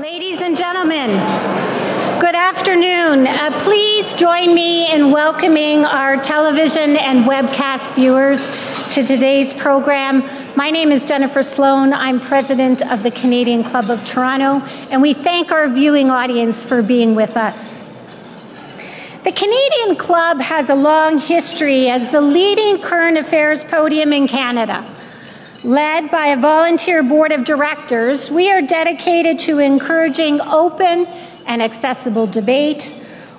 Ladies and gentlemen, good afternoon. Uh, please join me in welcoming our television and webcast viewers to today's program. My name is Jennifer Sloan. I'm president of the Canadian Club of Toronto, and we thank our viewing audience for being with us. The Canadian Club has a long history as the leading current affairs podium in Canada. Led by a volunteer board of directors, we are dedicated to encouraging open and accessible debate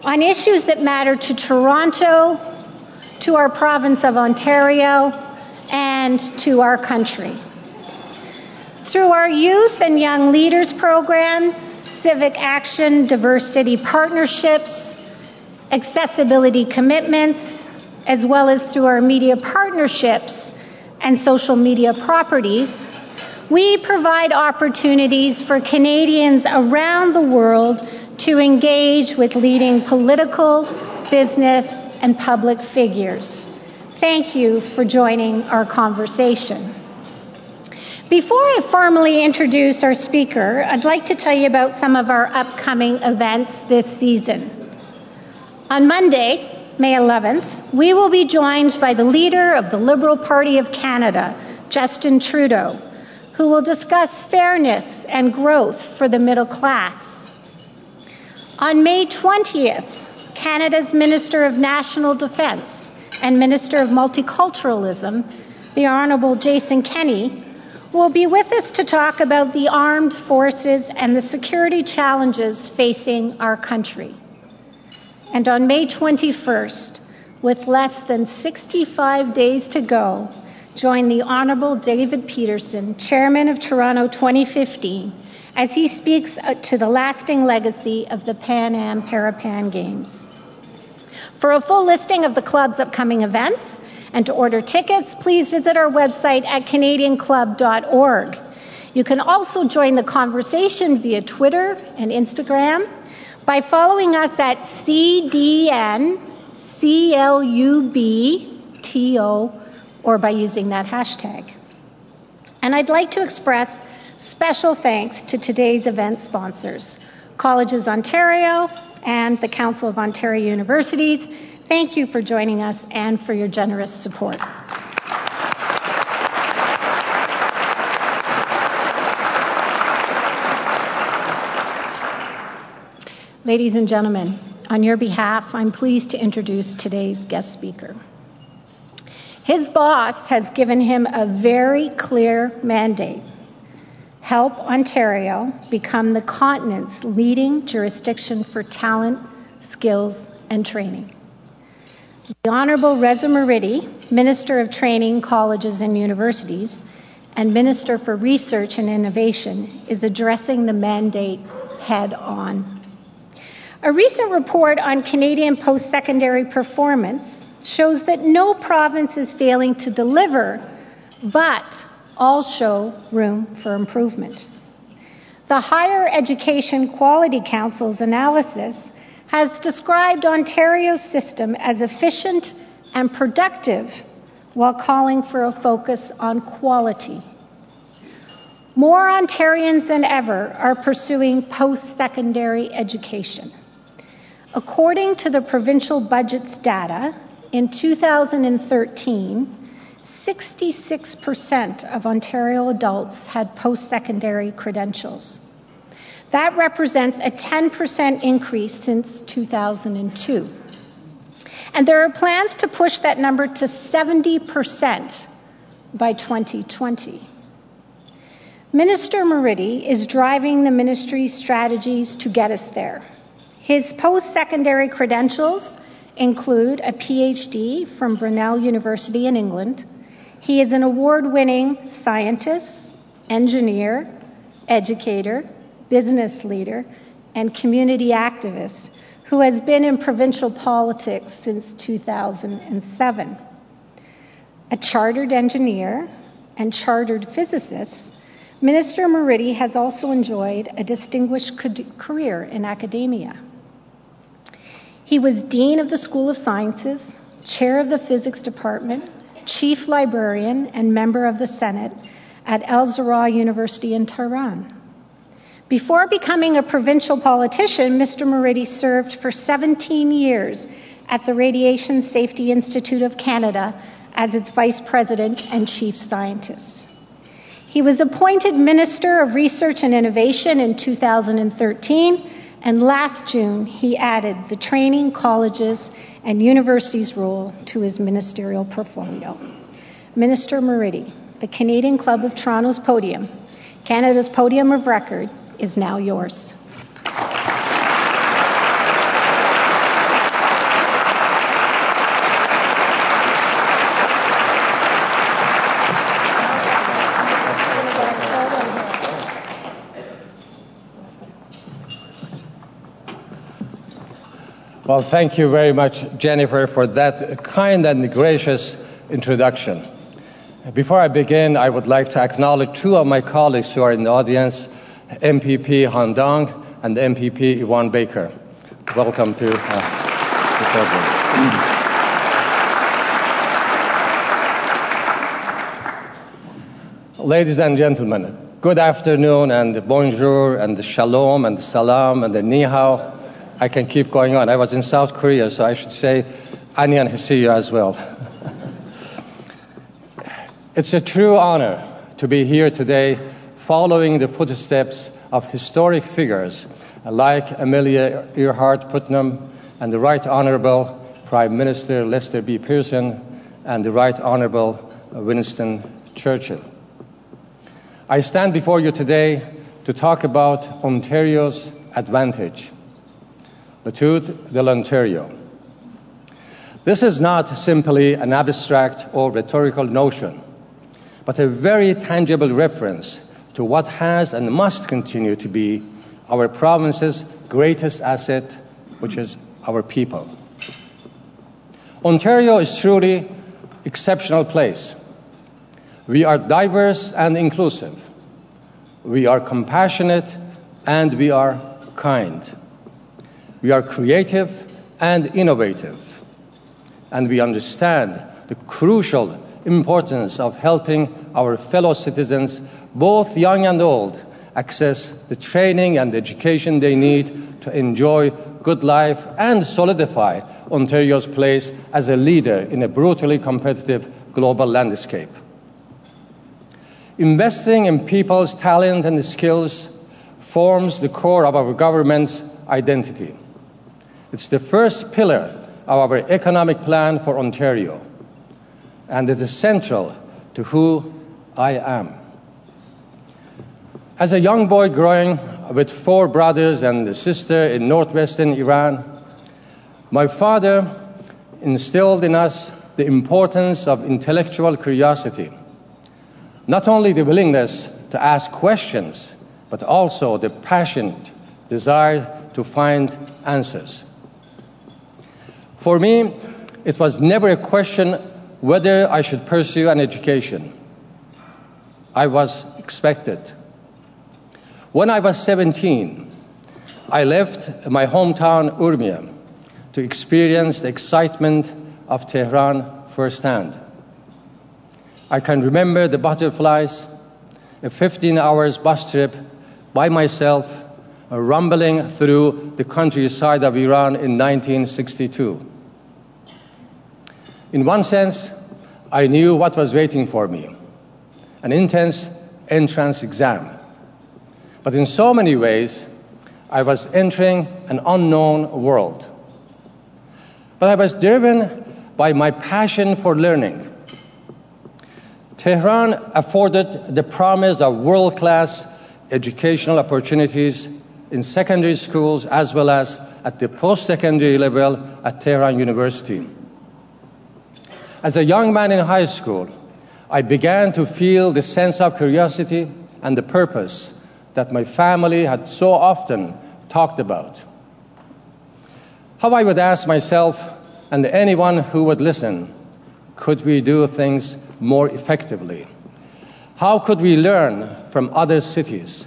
on issues that matter to Toronto, to our province of Ontario, and to our country. Through our youth and young leaders programs, civic action, diversity partnerships, accessibility commitments, as well as through our media partnerships, and social media properties, we provide opportunities for Canadians around the world to engage with leading political, business, and public figures. Thank you for joining our conversation. Before I formally introduce our speaker, I'd like to tell you about some of our upcoming events this season. On Monday, May 11th, we will be joined by the leader of the Liberal Party of Canada, Justin Trudeau, who will discuss fairness and growth for the middle class. On May 20th, Canada's Minister of National Defence and Minister of Multiculturalism, the Honourable Jason Kenney, will be with us to talk about the armed forces and the security challenges facing our country. And on May 21st, with less than 65 days to go, join the Honourable David Peterson, Chairman of Toronto 2015, as he speaks uh, to the lasting legacy of the Pan Am Parapan Games. For a full listing of the club's upcoming events and to order tickets, please visit our website at canadianclub.org. You can also join the conversation via Twitter and Instagram by following us at CDNCLUBTO or by using that hashtag. And I'd like to express special thanks to today's event sponsors, Colleges Ontario and the Council of Ontario Universities. Thank you for joining us and for your generous support. Ladies and gentlemen, on your behalf, I'm pleased to introduce today's guest speaker. His boss has given him a very clear mandate help Ontario become the continent's leading jurisdiction for talent, skills, and training. The Honourable Reza Moridi, Minister of Training, Colleges and Universities, and Minister for Research and Innovation, is addressing the mandate head on. A recent report on Canadian post secondary performance shows that no province is failing to deliver, but all show room for improvement. The Higher Education Quality Council's analysis has described Ontario's system as efficient and productive while calling for a focus on quality. More Ontarians than ever are pursuing post secondary education. According to the provincial budget's data, in 2013, 66% of Ontario adults had post secondary credentials. That represents a 10% increase since 2002. And there are plans to push that number to 70% by 2020. Minister Moridi is driving the ministry's strategies to get us there. His post secondary credentials include a PhD from Brunel University in England. He is an award winning scientist, engineer, educator, business leader, and community activist who has been in provincial politics since 2007. A chartered engineer and chartered physicist, Minister Moridi has also enjoyed a distinguished career in academia. He was Dean of the School of Sciences, Chair of the Physics Department, Chief Librarian, and member of the Senate at Al Zahra University in Tehran. Before becoming a provincial politician, Mr. Moridi served for 17 years at the Radiation Safety Institute of Canada as its vice president and chief scientist. He was appointed Minister of Research and Innovation in 2013, and last June he added the training, colleges, and universities role to his ministerial portfolio. Minister Moridi, the Canadian Club of Toronto's podium, Canada's podium of record, is now yours. Well, thank you very much, Jennifer, for that kind and gracious introduction. Before I begin, I would like to acknowledge two of my colleagues who are in the audience, MPP Han Dong and MPP Yvan Baker. Welcome to uh, the program. Ladies and gentlemen, good afternoon and bonjour and shalom and salam and ni hao. I can keep going on. I was in South Korea, so I should say 안녕 하세요 as well. it's a true honor to be here today following the footsteps of historic figures like Amelia Earhart Putnam and the Right Honorable Prime Minister Lester B. Pearson and the Right Honorable Winston Churchill. I stand before you today to talk about Ontario's advantage L'étude de l'Ontario. This is not simply an abstract or rhetorical notion, but a very tangible reference to what has and must continue to be our province's greatest asset, which is our people. Ontario is truly exceptional place. We are diverse and inclusive. We are compassionate and we are kind. We are creative and innovative. And we understand the crucial importance of helping our fellow citizens, both young and old, access the training and education they need to enjoy good life and solidify Ontario's place as a leader in a brutally competitive global landscape. Investing in people's talent and skills forms the core of our government's identity. It's the first pillar of our economic plan for Ontario, and it is central to who I am. As a young boy growing with four brothers and a sister in northwestern Iran, my father instilled in us the importance of intellectual curiosity. Not only the willingness to ask questions, but also the passionate desire to find answers. For me, it was never a question whether I should pursue an education. I was expected. When I was 17, I left my hometown Urmia to experience the excitement of Tehran firsthand. I can remember the butterflies, a 15 hours bus trip by myself, rumbling through the countryside of Iran in 1962. In one sense, I knew what was waiting for me an intense entrance exam. But in so many ways, I was entering an unknown world. But I was driven by my passion for learning. Tehran afforded the promise of world class educational opportunities in secondary schools as well as at the post secondary level at Tehran University. As a young man in high school, I began to feel the sense of curiosity and the purpose that my family had so often talked about. How I would ask myself and anyone who would listen, could we do things more effectively? How could we learn from other cities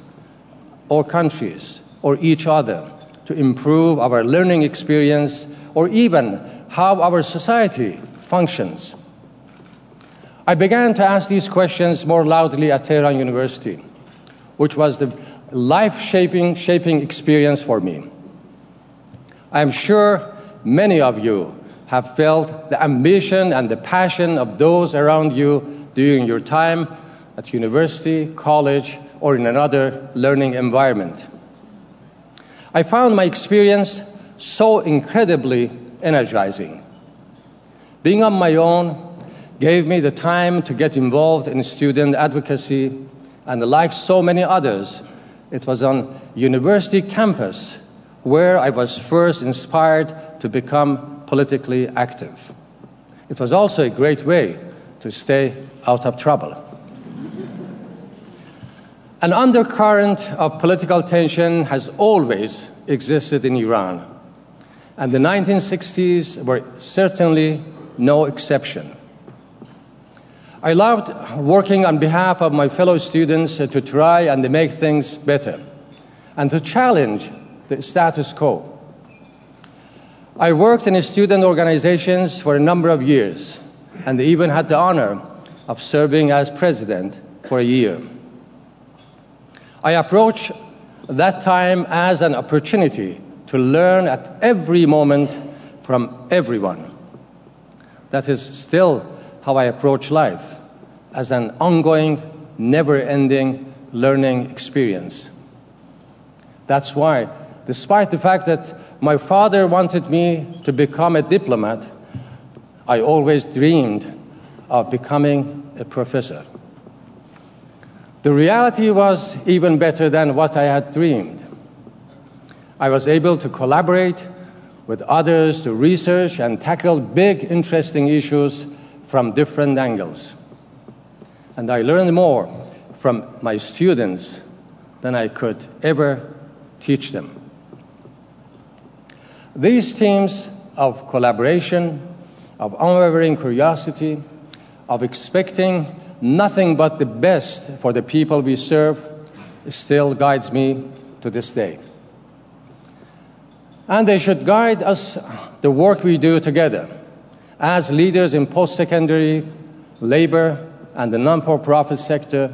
or countries or each other to improve our learning experience or even how our society functions. I began to ask these questions more loudly at Tehran University, which was the life shaping, shaping experience for me. I am sure many of you have felt the ambition and the passion of those around you during your time at university, college, or in another learning environment. I found my experience so incredibly energizing. Being on my own gave me the time to get involved in student advocacy, and like so many others, it was on university campus where I was first inspired to become politically active. It was also a great way to stay out of trouble. An undercurrent of political tension has always existed in Iran, and the 1960s were certainly no exception. I loved working on behalf of my fellow students to try and make things better and to challenge the status quo. I worked in student organizations for a number of years and even had the honor of serving as president for a year. I approached that time as an opportunity to learn at every moment from everyone. That is still how I approach life as an ongoing, never ending learning experience. That's why, despite the fact that my father wanted me to become a diplomat, I always dreamed of becoming a professor. The reality was even better than what I had dreamed. I was able to collaborate with others to research and tackle big, interesting issues from different angles. And I learned more from my students than I could ever teach them. These themes of collaboration, of unwavering curiosity, of expecting nothing but the best for the people we serve still guides me to this day. And they should guide us the work we do together as leaders in post-secondary, labor, and the non-for-profit sector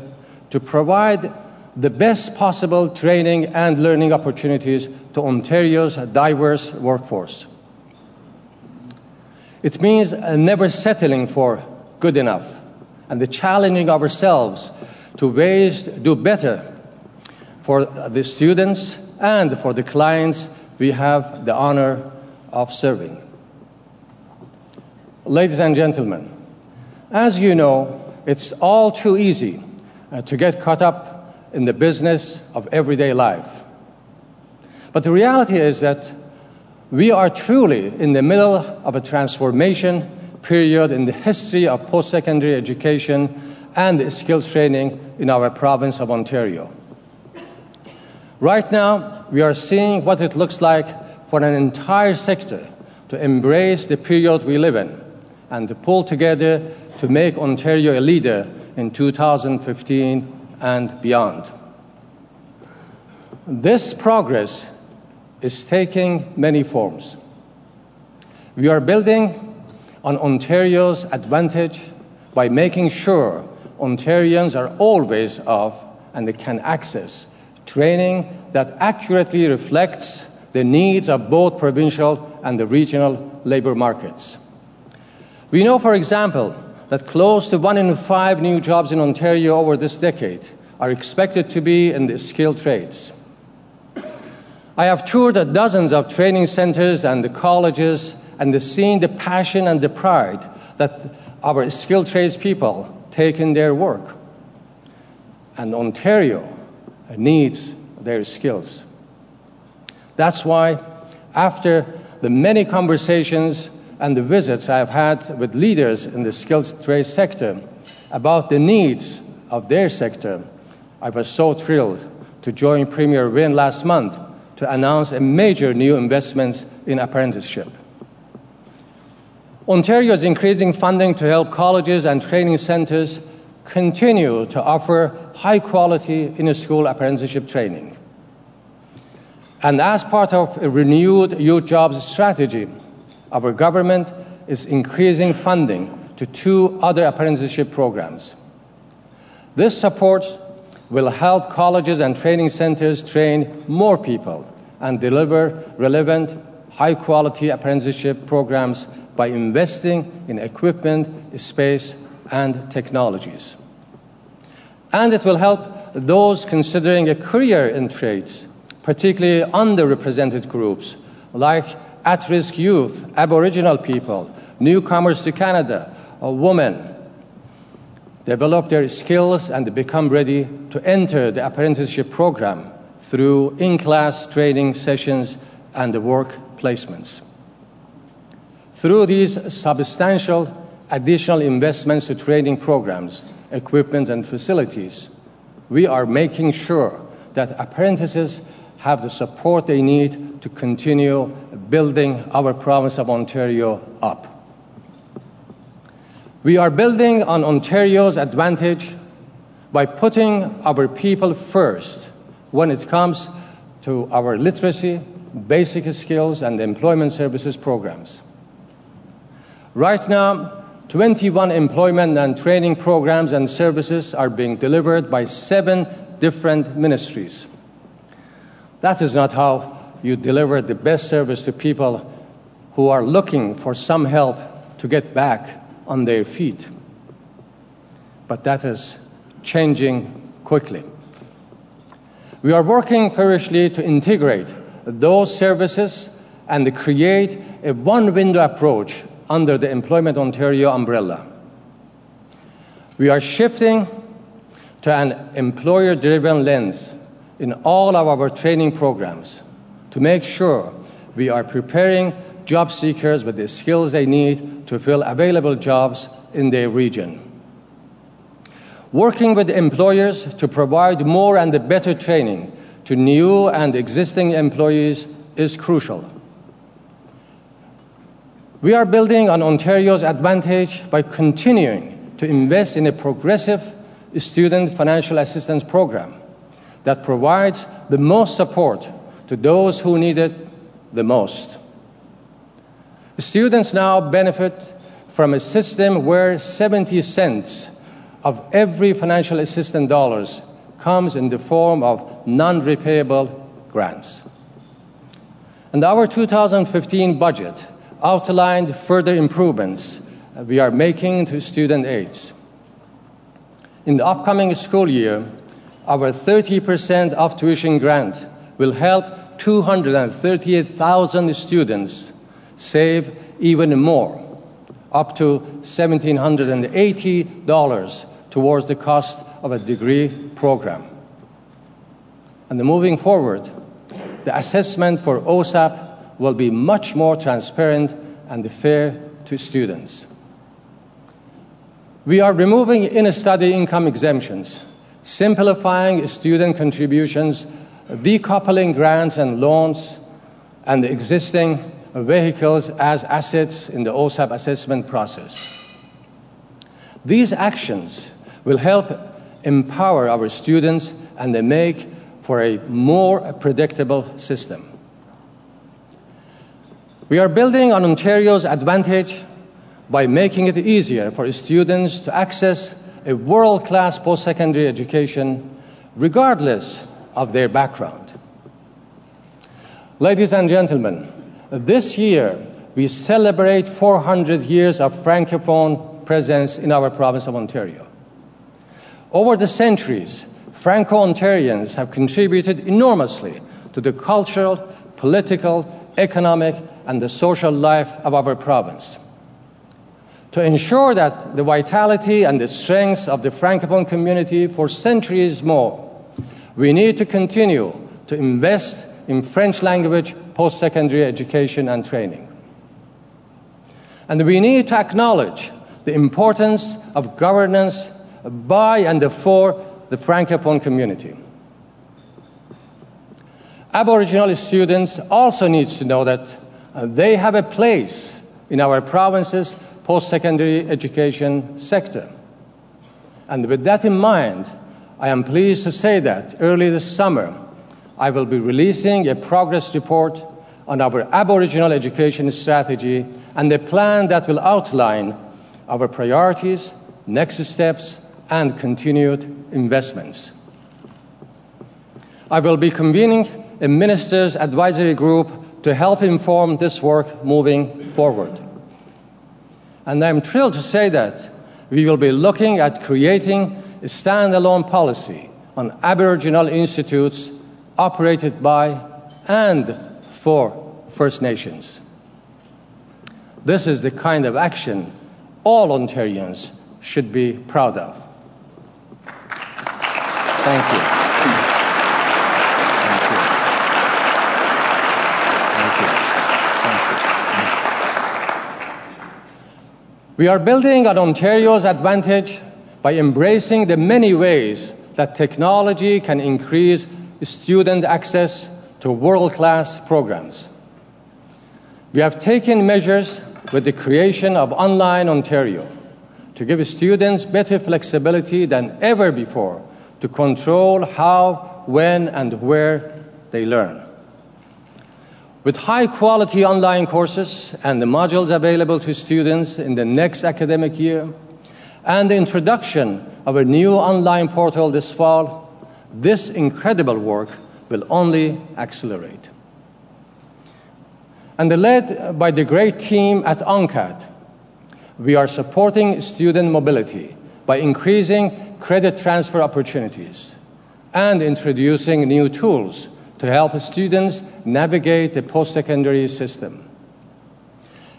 to provide the best possible training and learning opportunities to Ontario's diverse workforce. It means uh, never settling for good enough and the challenging ourselves to ways to do better for the students and for the clients we have the honor of serving. Ladies and gentlemen, as you know, it's all too easy uh, to get caught up in the business of everyday life. But the reality is that we are truly in the middle of a transformation period in the history of post secondary education and skills training in our province of Ontario. Right now, we are seeing what it looks like for an entire sector to embrace the period we live in and to pull together to make Ontario a leader in 2015 and beyond. This progress is taking many forms. We are building on Ontario's advantage by making sure Ontarians are always of and they can access training that accurately reflects the needs of both provincial and the regional labor markets. We know, for example, that close to one in five new jobs in Ontario over this decade are expected to be in the skilled trades. I have toured dozens of training centers and the colleges and seen the passion and the pride that our skilled trades people take in their work. And Ontario Uh, needs their skills. That's why, after the many conversations and the visits I've had with leaders in the skills trade sector about the needs of their sector, I was so thrilled to join Premier Wynne last month to announce a major new investments in apprenticeship. Ontario is increasing funding to help colleges and training centers continue to offer high quality in school apprenticeship training. And as part of a renewed youth jobs strategy, our government is increasing funding to two other apprenticeship programs. This support will help colleges and training centers train more people and deliver relevant, high quality apprenticeship programs by investing in equipment, space, and technologies. And it will help those considering a career in trades, particularly underrepresented groups like at risk youth, Aboriginal people, newcomers to Canada, or women, develop their skills and become ready to enter the apprenticeship program through in class training sessions and work placements. Through these substantial additional investments to training programs, equipment, and facilities, we are making sure that apprentices have the support they need to continue building our province of Ontario up. We are building on Ontario's advantage by putting our people first when it comes to our literacy, basic skills, and employment services programs. Right now, 21 employment and training programs and services are being delivered by seven different ministries. That is not how you deliver the best service to people who are looking for some help to get back on their feet. But that is changing quickly. We are working feverishly to integrate those services and create a one window approach under the Employment Ontario umbrella. We are shifting to an employer driven lens in all of our training programs to make sure we are preparing job seekers with the skills they need to fill available jobs in their region. Working with employers to provide more and better training to new and existing employees is crucial. We are building on Ontario's advantage by continuing to invest in a progressive student financial assistance program that provides the most support to those who need it the most. Students now benefit from a system where 70 cents of every financial assistance dollars comes in the form of non-repayable grants. And our 2015 budget outlined further improvements we are making to student aids. In the upcoming school year, our 30% of tuition grant will help 238,000 students save even more, up to $1,780 towards the cost of a degree program. And moving forward, the assessment for OSAP will be much more transparent and fair to students. We are removing in study income exemptions, simplifying student contributions, decoupling grants and loans, and existing vehicles as assets in the OSAP assessment process. These actions will help empower our students and they make for a more predictable system. We are building on Ontario's advantage by making it easier for students to access a world class post secondary education regardless of their background. Ladies and gentlemen, this year we celebrate 400 years of Francophone presence in our province of Ontario. Over the centuries, Franco Ontarians have contributed enormously to the cultural, political, economic, and the social life of our province. To ensure that the vitality and the strength of the Francophone community for centuries more, we need to continue to invest in French language post secondary education and training. And we need to acknowledge the importance of governance by and for the Francophone community. Aboriginal students also need to know that uh, they have a place in our province's post secondary education sector. And with that in mind, I am pleased to say that early this summer, I will be releasing a progress report on our Aboriginal education strategy and a plan that will outline our priorities, next steps, and continued investments. I will be convening a minister's advisory group to help inform this work moving forward. And I'm thrilled to say that we will be looking at creating a standalone policy on Aboriginal institutes operated by and for First Nations. This is the kind of action all Ontarians should be proud of. Thank you. Thank you. Thank you. Thank you. We are building on Ontario's advantage by embracing the many ways that technology can increase student access to world class programs. We have taken measures with the creation of Online Ontario to give students better flexibility than ever before to control how, when, and where they learn. With high quality online courses and the modules available to students in the next academic year, and the introduction of a new online portal this fall, this incredible work will only accelerate. And led by the great team at ONCAT, we are supporting student mobility by increasing credit transfer opportunities and introducing new tools to help students navigate the post-secondary system.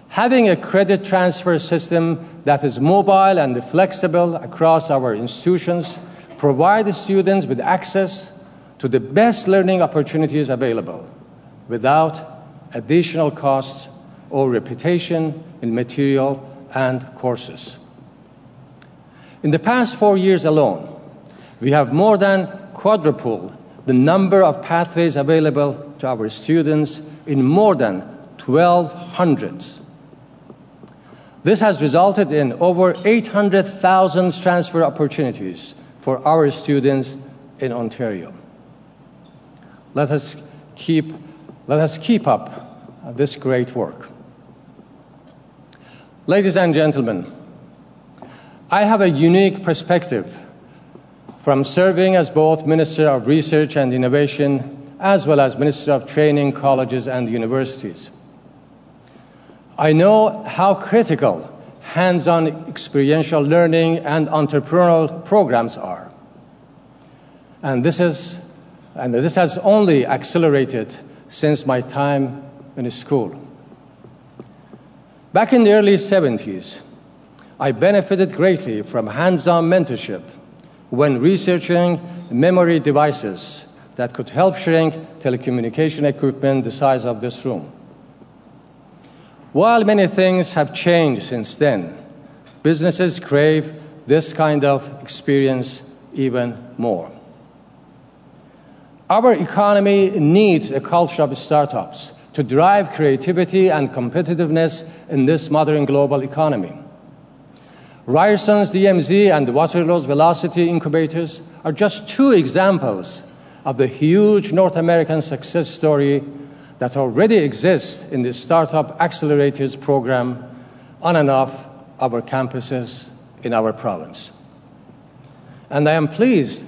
Having a credit transfer system that is mobile and flexible across our institutions provides students with access to the best learning opportunities available without additional costs or repetition in material and courses. In the past four years alone, we have more than quadrupled the number of pathways available to our students in more than 1,200. This has resulted in over 800,000 transfer opportunities for our students in Ontario. Let us keep let us keep up this great work. Ladies and gentlemen, I have a unique perspective from serving as both Minister of Research and Innovation as well as Minister of Training, Colleges and Universities. I know how critical hands on experiential learning and entrepreneurial programs are. And this, is, and this has only accelerated since my time in school. Back in the early 70s, I benefited greatly from hands on mentorship when researching memory devices that could help shrink telecommunication equipment the size of this room. While many things have changed since then, businesses crave this kind of experience even more. Our economy needs a culture of startups to drive creativity and competitiveness in this modern global economy. Ryerson's DMZ and Waterloo's Velocity incubators are just two examples of the huge North American success story that already exists in the Startup Accelerators program on and off our campuses in our province. And I am pleased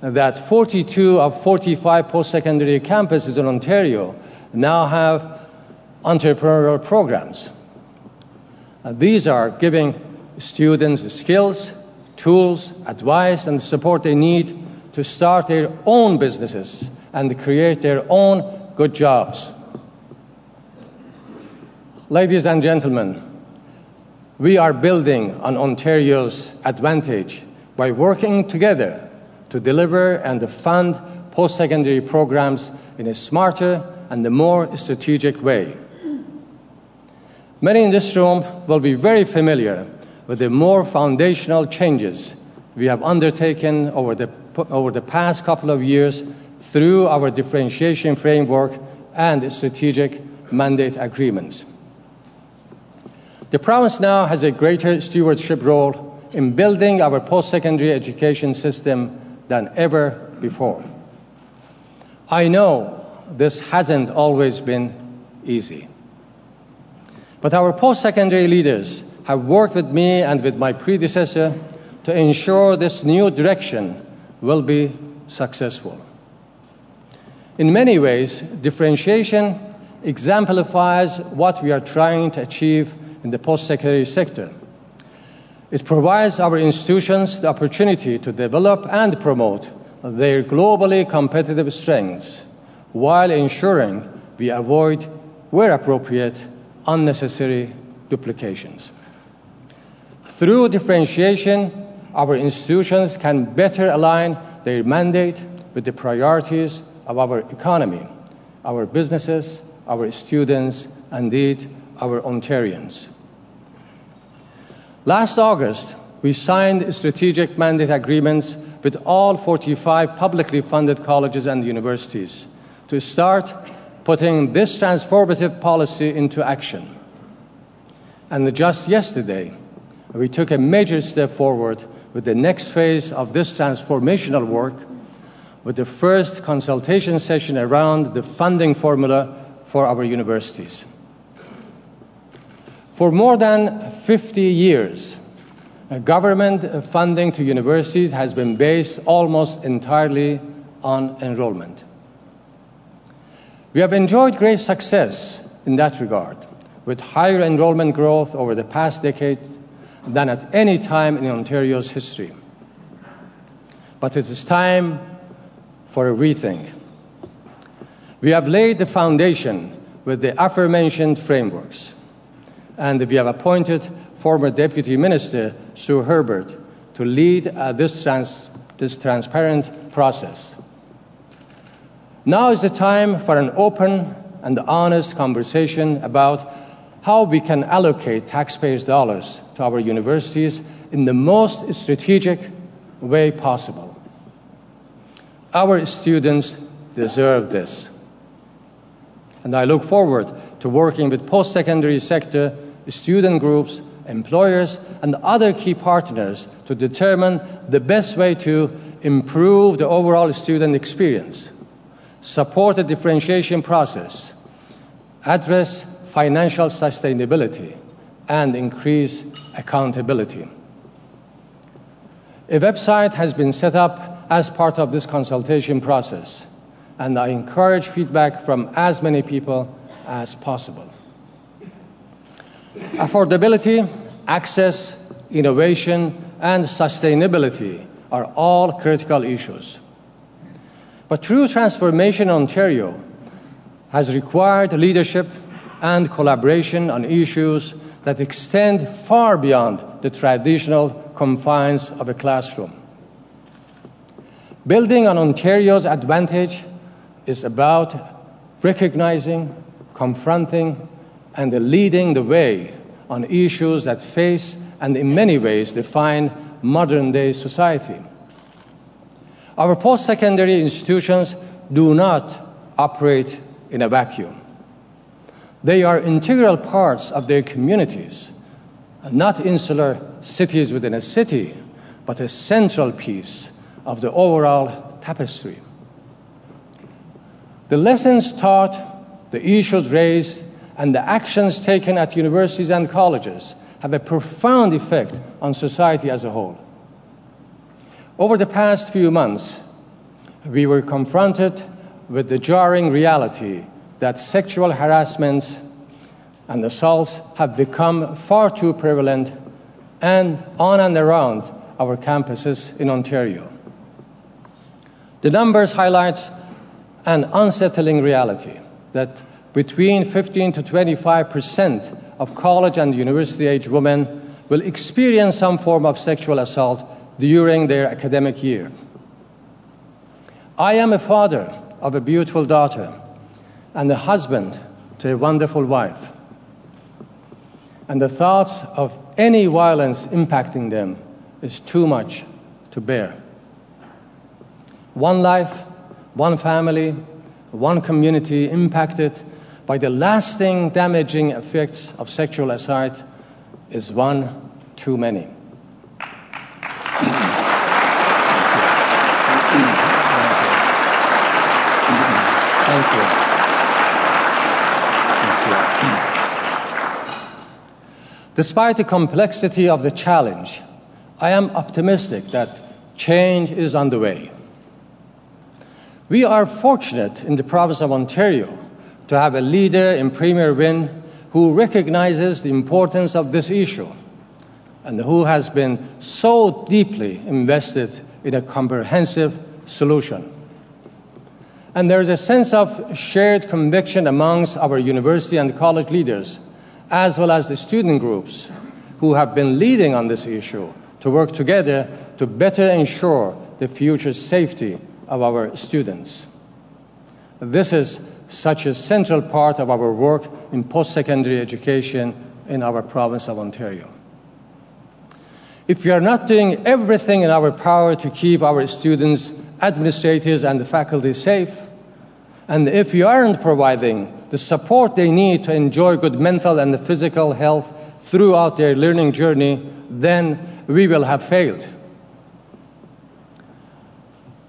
that 42 of 45 post-secondary campuses in Ontario now have entrepreneurial programs. Uh, these are giving students skills, tools, advice, and support they need to start their own businesses and create their own good jobs. Ladies and gentlemen, we are building on Ontario's advantage by working together to deliver and fund post secondary programs in a smarter and a more strategic way. Many in this room will be very familiar with the more foundational changes we have undertaken over the, over the past couple of years through our differentiation framework and strategic mandate agreements. The province now has a greater stewardship role in building our post secondary education system than ever before. I know this hasn't always been easy. But our post secondary leaders have worked with me and with my predecessor to ensure this new direction will be successful. In many ways, differentiation exemplifies what we are trying to achieve in the post secondary sector. It provides our institutions the opportunity to develop and promote their globally competitive strengths while ensuring we avoid, where appropriate, unnecessary duplications. Through differentiation, our institutions can better align their mandate with the priorities of our economy, our businesses, our students, and indeed our Ontarians. Last August, we signed strategic mandate agreements with all 45 publicly funded colleges and universities to start putting this transformative policy into action. And just yesterday, we took a major step forward with the next phase of this transformational work with the first consultation session around the funding formula for our universities. For more than 50 years, government funding to universities has been based almost entirely on enrollment. We have enjoyed great success in that regard, with higher enrollment growth over the past decade than at any time in Ontario's history. But it is time for a rethink. We have laid the foundation with the aforementioned frameworks and we have appointed former Deputy Minister Sue Herbert to lead uh, this, trans- this transparent process. Now is the time for an open and honest conversation about how we can allocate taxpayers' dollars to our universities in the most strategic way possible. Our students deserve this. And I look forward to working with post secondary sector student groups, employers, and other key partners to determine the best way to improve the overall student experience, support the differentiation process, address financial sustainability, and increase accountability. A website has been set up as part of this consultation process, and I encourage feedback from as many people as possible. Affordability, access, innovation, and sustainability are all critical issues. But true transformation in Ontario has required leadership and collaboration on issues that extend far beyond the traditional confines of a classroom. Building on Ontario's advantage is about recognizing, confronting, and leading the way on issues that face and in many ways define modern day society. Our post secondary institutions do not operate in a vacuum. They are integral parts of their communities, not insular cities within a city, but a central piece of the overall tapestry. The lessons taught, the issues raised, and the actions taken at universities and colleges have a profound effect on society as a whole. Over the past few months, we were confronted with the jarring reality that sexual harassment and assaults have become far too prevalent and on and around our campuses in Ontario. The numbers highlight an unsettling reality that between 15 to 25 percent of college and university age women will experience some form of sexual assault during their academic year. I am a father of a beautiful daughter and a husband to a wonderful wife. And the thoughts of any violence impacting them is too much to bear. One life, one family, one community impacted by the lasting damaging effects of sexual assault is one too many. Thank you. Thank you. Despite the complexity of the challenge, I am optimistic that change is underway. We are fortunate in the province of Ontario to have a leader in Premier Wynne who recognizes the importance of this issue and who has been so deeply invested in a comprehensive solution. And there is a sense of shared conviction amongst our university and college leaders, as well as the student groups who have been leading on this issue to work together to better ensure the future safety of our students. This is such a central part of our work in post secondary education in our province of Ontario. If we are not doing everything in our power to keep our students, administrators, and the faculty safe, and if we aren't providing the support they need to enjoy good mental and physical health throughout their learning journey, then we will have failed.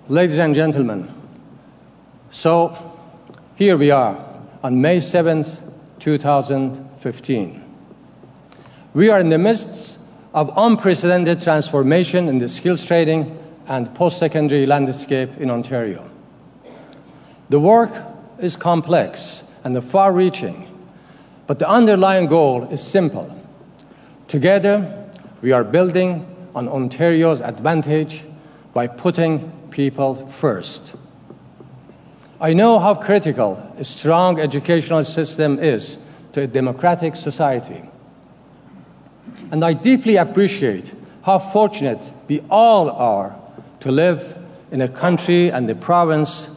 Ladies and gentlemen, so here we are on May 7th, 2015. We are in the midst of unprecedented transformation in the skills training and post secondary landscape in Ontario. The work is complex and the far reaching, but the underlying goal is simple. Together, we are building on Ontario's advantage by putting people first. I know how critical a strong educational system is to a democratic society. And I deeply appreciate how fortunate we all are to live in a country and a province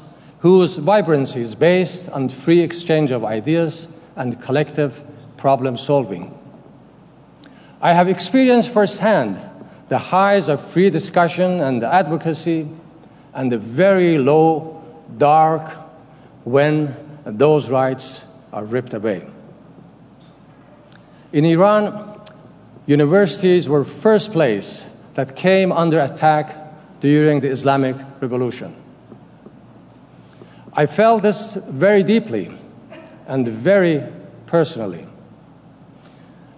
whose vibrancy is based on free exchange of ideas and collective problem solving. I have experienced firsthand the highs of free discussion and advocacy and the very low dark when those rights are ripped away. In Iran, universities were first place that came under attack during the Islamic Revolution. I felt this very deeply and very personally.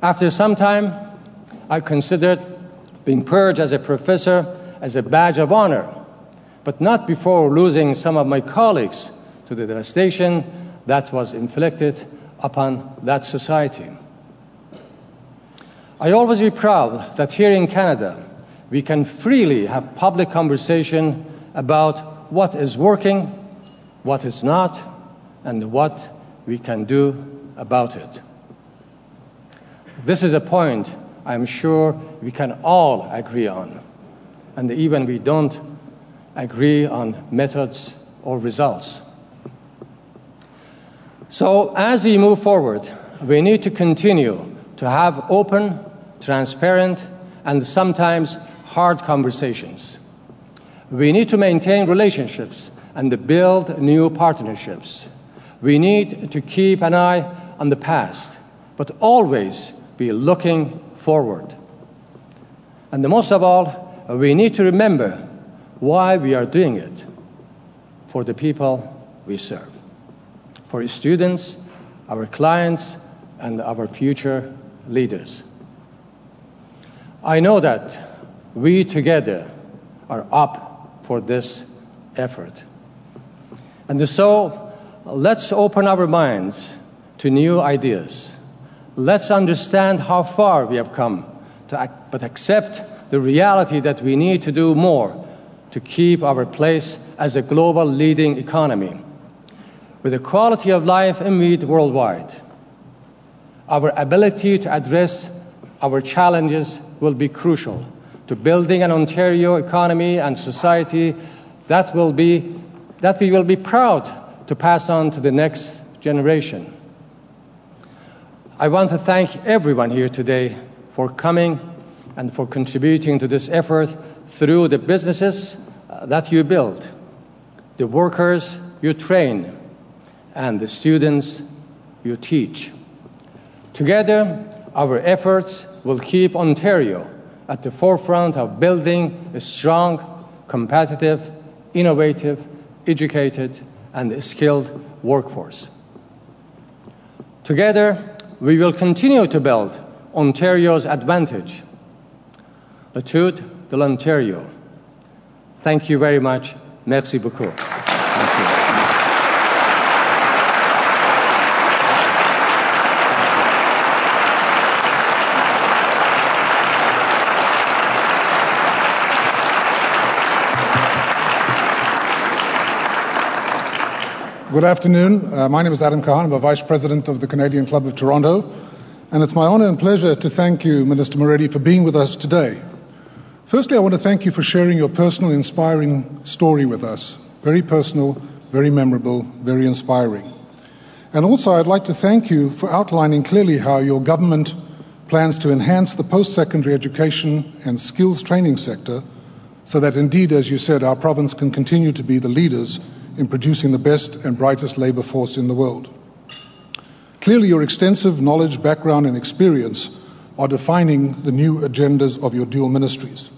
After some time, I considered being purged as a professor as a badge of honor but not before losing some of my colleagues to the devastation that was inflicted upon that society. I always be proud that here in Canada, we can freely have public conversation about what is working, what is not, and what we can do about it. This is a point I'm sure we can all agree on. And even we don't agree on methods or results. So, as we move forward, we need to continue to have open, transparent, and sometimes hard conversations. We need to maintain relationships and build new partnerships. We need to keep an eye on the past, but always be looking forward. And most of all, we need to remember why we are doing it for the people we serve, for students, our clients, and our future leaders. I know that we together are up for this effort. And so let's open our minds to new ideas. Let's understand how far we have come, but accept the reality that we need to do more to keep our place as a global leading economy with a quality of life envied worldwide. Our ability to address our challenges will be crucial to building an Ontario economy and society that will be that we will be proud to pass on to the next generation. I want to thank everyone here today for coming and for contributing to this effort through the businesses uh, that you build, the workers you train, and the students you teach. Together, our efforts will keep Ontario at the forefront of building a strong, competitive, innovative, educated, and skilled workforce. Together, we will continue to build Ontario's advantage. Tout de l'Ontario. Thank you very much. Merci beaucoup. Good afternoon. Uh, my name is Adam Kahan. I'm a Vice President of the Canadian Club of Toronto. And it's my honor and pleasure to thank you, Minister Moridi, for being with us today. Firstly, I want to thank you for sharing your personal, inspiring story with us. Very personal, very memorable, very inspiring. And also, I'd like to thank you for outlining clearly how your government plans to enhance the post secondary education and skills training sector so that indeed, as you said, our province can continue to be the leaders in producing the best and brightest labour force in the world. Clearly, your extensive knowledge, background, and experience are defining the new agendas of your dual ministries.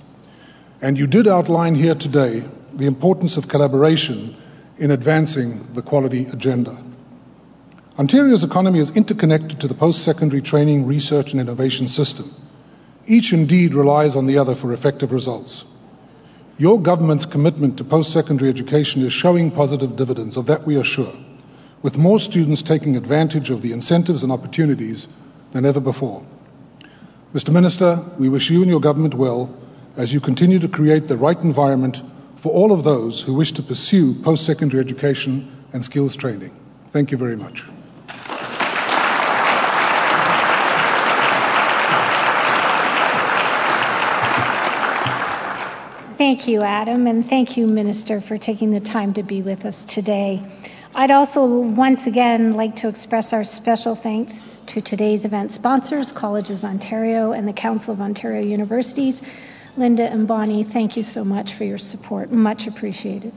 And you did outline here today the importance of collaboration in advancing the quality agenda. Ontario's economy is interconnected to the post secondary training, research, and innovation system. Each indeed relies on the other for effective results. Your government's commitment to post secondary education is showing positive dividends, of that we are sure, with more students taking advantage of the incentives and opportunities than ever before. Mr. Minister, we wish you and your government well as you continue to create the right environment for all of those who wish to pursue post secondary education and skills training. Thank you very much. Thank you, Adam, and thank you, Minister, for taking the time to be with us today. I'd also once again like to express our special thanks to today's event sponsors, Colleges Ontario and the Council of Ontario Universities. Linda and Bonnie, thank you so much for your support. Much appreciated.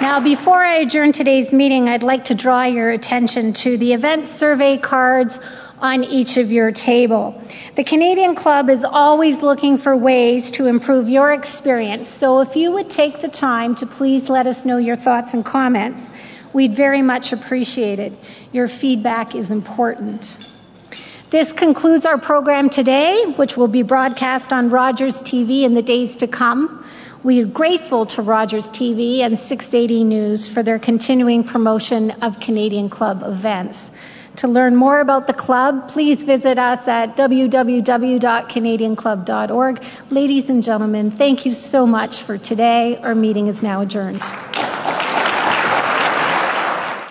Now, before I adjourn today's meeting, I'd like to draw your attention to the event survey cards on each of your table. The Canadian Club is always looking for ways to improve your experience. So if you would take the time to please let us know your thoughts and comments, we'd very much appreciate it. Your feedback is important. This concludes our program today, which will be broadcast on Rogers TV in the days to come. We are grateful to Rogers TV and 680 News for their continuing promotion of Canadian Club events. To learn more about the club, please visit us at www.canadianclub.org. Ladies and gentlemen, thank you so much for today. Our meeting is now adjourned.